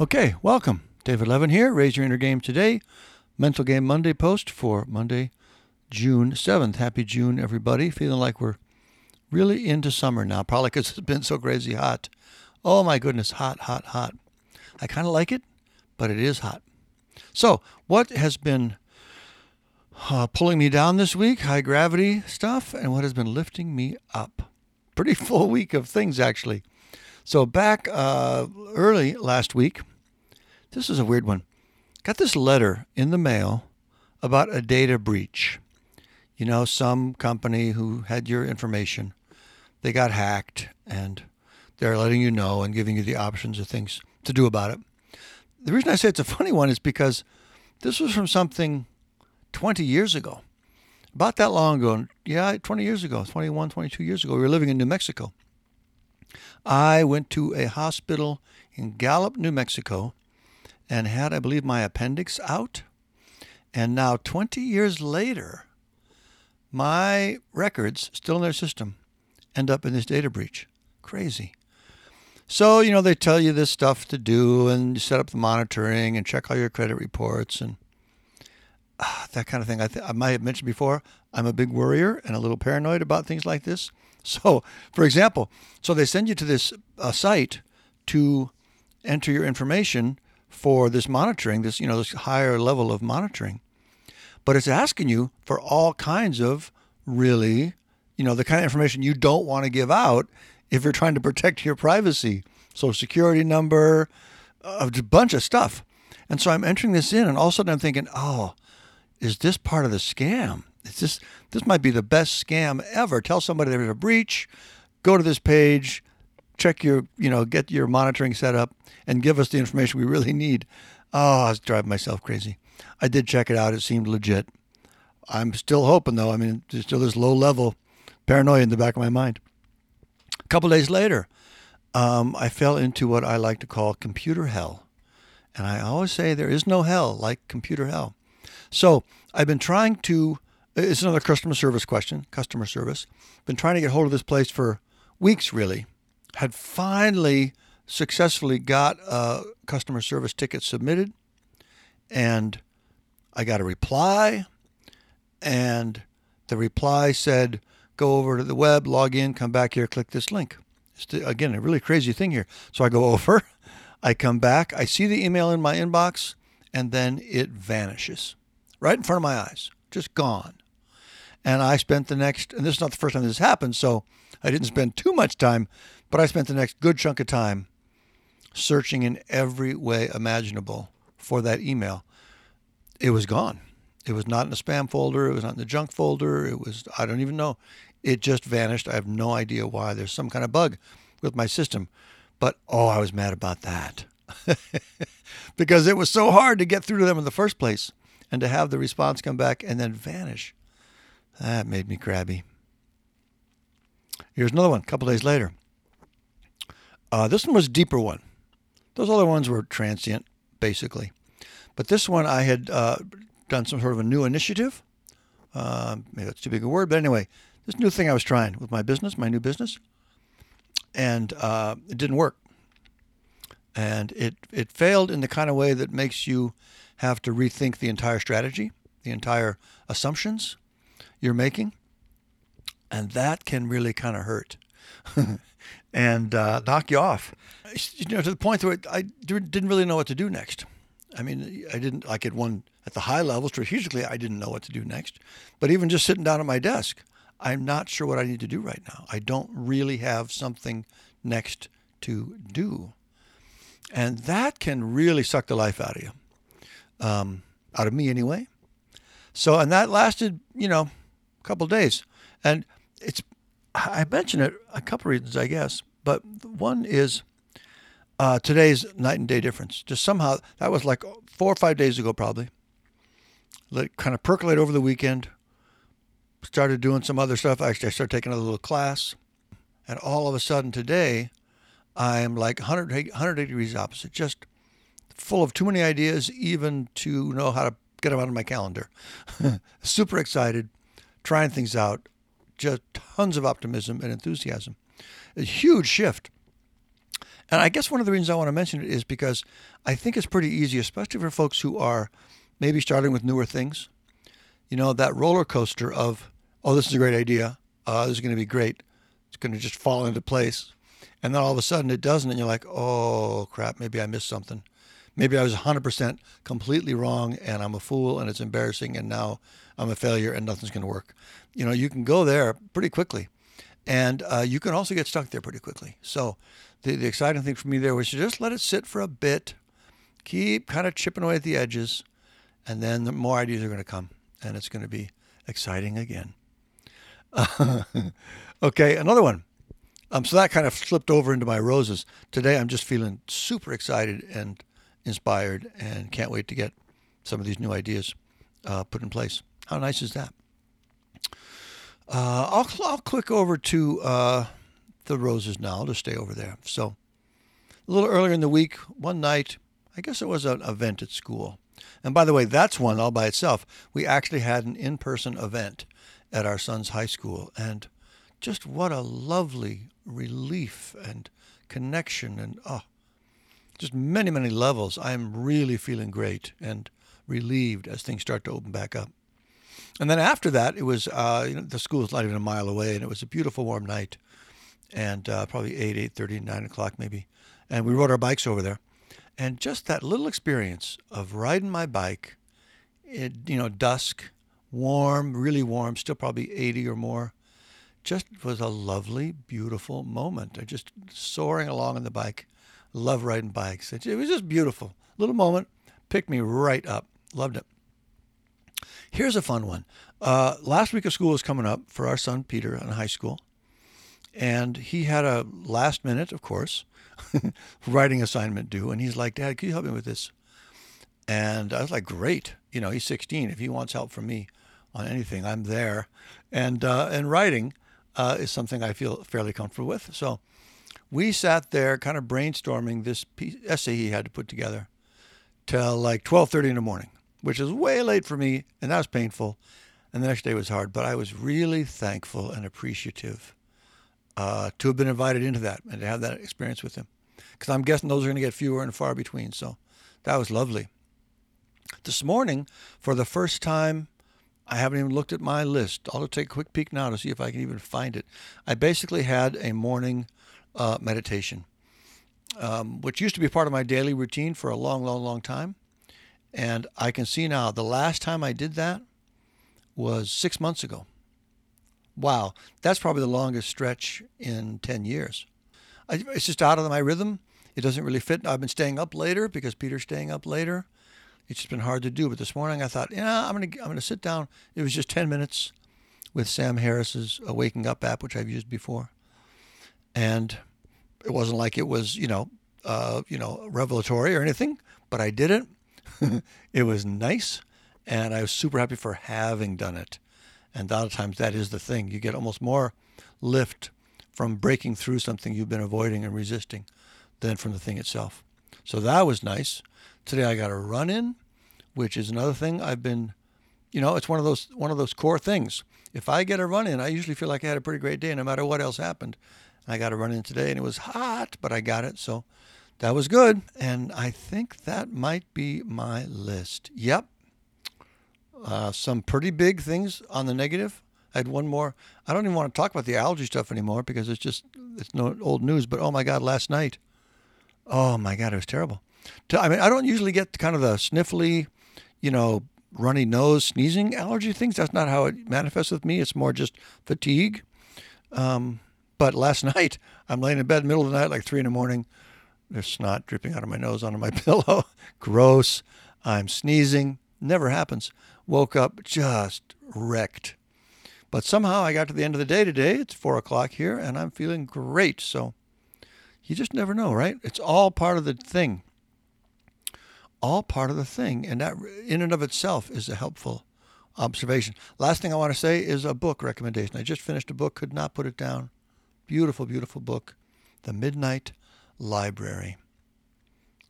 Okay, welcome. David Levin here. Raise your inner game today. Mental Game Monday post for Monday, June 7th. Happy June, everybody. Feeling like we're really into summer now, probably because it's been so crazy hot. Oh my goodness, hot, hot, hot. I kind of like it, but it is hot. So, what has been uh, pulling me down this week? High gravity stuff, and what has been lifting me up? Pretty full week of things, actually. So, back uh, early last week, this is a weird one. Got this letter in the mail about a data breach. You know, some company who had your information, they got hacked and they're letting you know and giving you the options of things to do about it. The reason I say it's a funny one is because this was from something 20 years ago. About that long ago, yeah, 20 years ago, 21, 22 years ago, we were living in New Mexico. I went to a hospital in Gallup, New Mexico, and had, I believe, my appendix out. And now, 20 years later, my records, still in their system, end up in this data breach. Crazy. So, you know, they tell you this stuff to do and you set up the monitoring and check all your credit reports and uh, that kind of thing. I, th- I might have mentioned before, I'm a big worrier and a little paranoid about things like this. So, for example, so they send you to this uh, site to enter your information for this monitoring, this you know this higher level of monitoring. But it's asking you for all kinds of really, you know, the kind of information you don't want to give out if you're trying to protect your privacy. Social security number, a bunch of stuff. And so I'm entering this in, and all of a sudden I'm thinking, oh, is this part of the scam? Is this this might be the best scam ever? Tell somebody there's a breach, go to this page, check your, you know, get your monitoring set up, and give us the information we really need. Oh, I was driving myself crazy. I did check it out. It seemed legit. I'm still hoping, though. I mean, there's still this low level paranoia in the back of my mind. A couple days later, um, I fell into what I like to call computer hell. And I always say there is no hell like computer hell. So I've been trying to, it's another customer service question, customer service. Been trying to get hold of this place for weeks, really. Had finally successfully got a customer service ticket submitted and I got a reply and the reply said go over to the web, log in, come back here, click this link. It's again a really crazy thing here. So I go over, I come back, I see the email in my inbox and then it vanishes right in front of my eyes, just gone. And I spent the next, and this is not the first time this happened, so I didn't spend too much time, but I spent the next good chunk of time searching in every way imaginable for that email. It was gone. It was not in the spam folder. It was not in the junk folder. It was, I don't even know. It just vanished. I have no idea why. There's some kind of bug with my system. But oh, I was mad about that because it was so hard to get through to them in the first place and to have the response come back and then vanish. That made me crabby. Here's another one a couple days later. Uh, this one was deeper one. Those other ones were transient, basically. But this one, I had uh, done some sort of a new initiative. Uh, maybe that's too big a word, but anyway, this new thing I was trying with my business, my new business, and uh, it didn't work. And it it failed in the kind of way that makes you have to rethink the entire strategy, the entire assumptions you're making, and that can really kind of hurt. and uh, knock you off. You know, to the point where I didn't really know what to do next. I mean, I didn't like it one at the high level strategically. I didn't know what to do next, but even just sitting down at my desk, I'm not sure what I need to do right now. I don't really have something next to do, and that can really suck the life out of you, um, out of me anyway. So, and that lasted, you know, a couple days, and it's I mention it a couple of reasons, I guess, but one is uh, today's night and day difference. Just somehow that was like four or five days ago, probably. Let kind of percolate over the weekend. Started doing some other stuff. Actually, I started taking a little class, and all of a sudden today, I'm like 100, 100 degrees opposite. Just full of too many ideas, even to know how to get them out of my calendar. Super excited, trying things out, just tons of optimism and enthusiasm. A huge shift. And I guess one of the reasons I want to mention it is because I think it's pretty easy, especially for folks who are maybe starting with newer things. You know, that roller coaster of, oh, this is a great idea. Uh, this is going to be great. It's going to just fall into place. And then all of a sudden it doesn't. And you're like, oh, crap, maybe I missed something. Maybe I was 100% completely wrong and I'm a fool and it's embarrassing and now I'm a failure and nothing's going to work. You know, you can go there pretty quickly. And uh, you can also get stuck there pretty quickly. So the, the exciting thing for me there was to just let it sit for a bit, keep kind of chipping away at the edges, and then the more ideas are going to come, and it's going to be exciting again. okay, another one. Um, so that kind of slipped over into my roses. Today I'm just feeling super excited and inspired and can't wait to get some of these new ideas uh, put in place. How nice is that? Uh, I'll, I'll click over to uh, the roses now to stay over there. So a little earlier in the week, one night, I guess it was an event at school. And by the way, that's one all by itself. We actually had an in person event at our son's high school. And just what a lovely relief and connection and oh, just many, many levels. I'm really feeling great and relieved as things start to open back up. And then after that, it was uh, you know, the school was not even a mile away, and it was a beautiful warm night, and uh, probably eight, eight thirty, nine o'clock maybe, and we rode our bikes over there, and just that little experience of riding my bike, it, you know, dusk, warm, really warm, still probably eighty or more, just was a lovely, beautiful moment. I just soaring along on the bike, love riding bikes. It, was just beautiful, little moment, picked me right up, loved it. Here's a fun one. Uh, last week of school is coming up for our son Peter in high school, and he had a last minute, of course, writing assignment due, and he's like, "Dad, can you help me with this?" And I was like, "Great, you know, he's 16. If he wants help from me on anything, I'm there." And uh, and writing uh, is something I feel fairly comfortable with. So we sat there, kind of brainstorming this piece, essay he had to put together, till like 12:30 in the morning which is way late for me, and that was painful. And the next day was hard, but I was really thankful and appreciative uh, to have been invited into that and to have that experience with him. Because I'm guessing those are going to get fewer and far between. So that was lovely. This morning, for the first time, I haven't even looked at my list. I'll take a quick peek now to see if I can even find it. I basically had a morning uh, meditation, um, which used to be part of my daily routine for a long, long, long time. And I can see now the last time I did that was six months ago. Wow, that's probably the longest stretch in 10 years. I, it's just out of my rhythm. It doesn't really fit. I've been staying up later because Peter's staying up later. It's just been hard to do. But this morning I thought, yeah, I'm gonna I'm gonna sit down. It was just 10 minutes with Sam Harris's Waking Up app, which I've used before, and it wasn't like it was you know uh, you know revelatory or anything, but I did it it was nice, and I was super happy for having done it. And a lot of times that is the thing. You get almost more lift from breaking through something you've been avoiding and resisting than from the thing itself. So that was nice. Today I got a run in, which is another thing I've been, you know, it's one of those one of those core things. If I get a run in, I usually feel like I had a pretty great day no matter what else happened. I got a run in today and it was hot, but I got it. So that was good. And I think that might be my list. Yep. Uh, some pretty big things on the negative. I had one more. I don't even want to talk about the allergy stuff anymore because it's just it's no old news. But oh my God, last night, oh my God, it was terrible. I mean, I don't usually get kind of the sniffly, you know, runny nose, sneezing allergy things. That's not how it manifests with me. It's more just fatigue. Um, but last night, I'm laying in bed middle of the night, like three in the morning, there's snot dripping out of my nose onto my pillow. Gross. I'm sneezing. Never happens. Woke up just wrecked. But somehow I got to the end of the day today. It's four o'clock here, and I'm feeling great. So you just never know, right? It's all part of the thing. All part of the thing. And that, in and of itself, is a helpful observation. Last thing I want to say is a book recommendation. I just finished a book, could not put it down. Beautiful, beautiful book, The Midnight Library.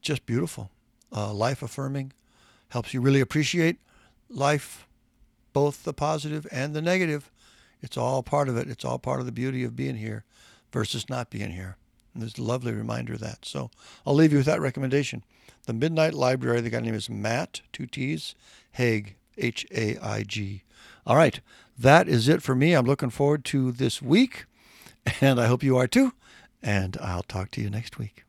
Just beautiful, uh, life affirming, helps you really appreciate life, both the positive and the negative. It's all part of it. It's all part of the beauty of being here versus not being here. And there's a lovely reminder of that. So I'll leave you with that recommendation. The Midnight Library, the guy's name is Matt, two T's, Haig, H A I G. All right, that is it for me. I'm looking forward to this week. And I hope you are too. And I'll talk to you next week.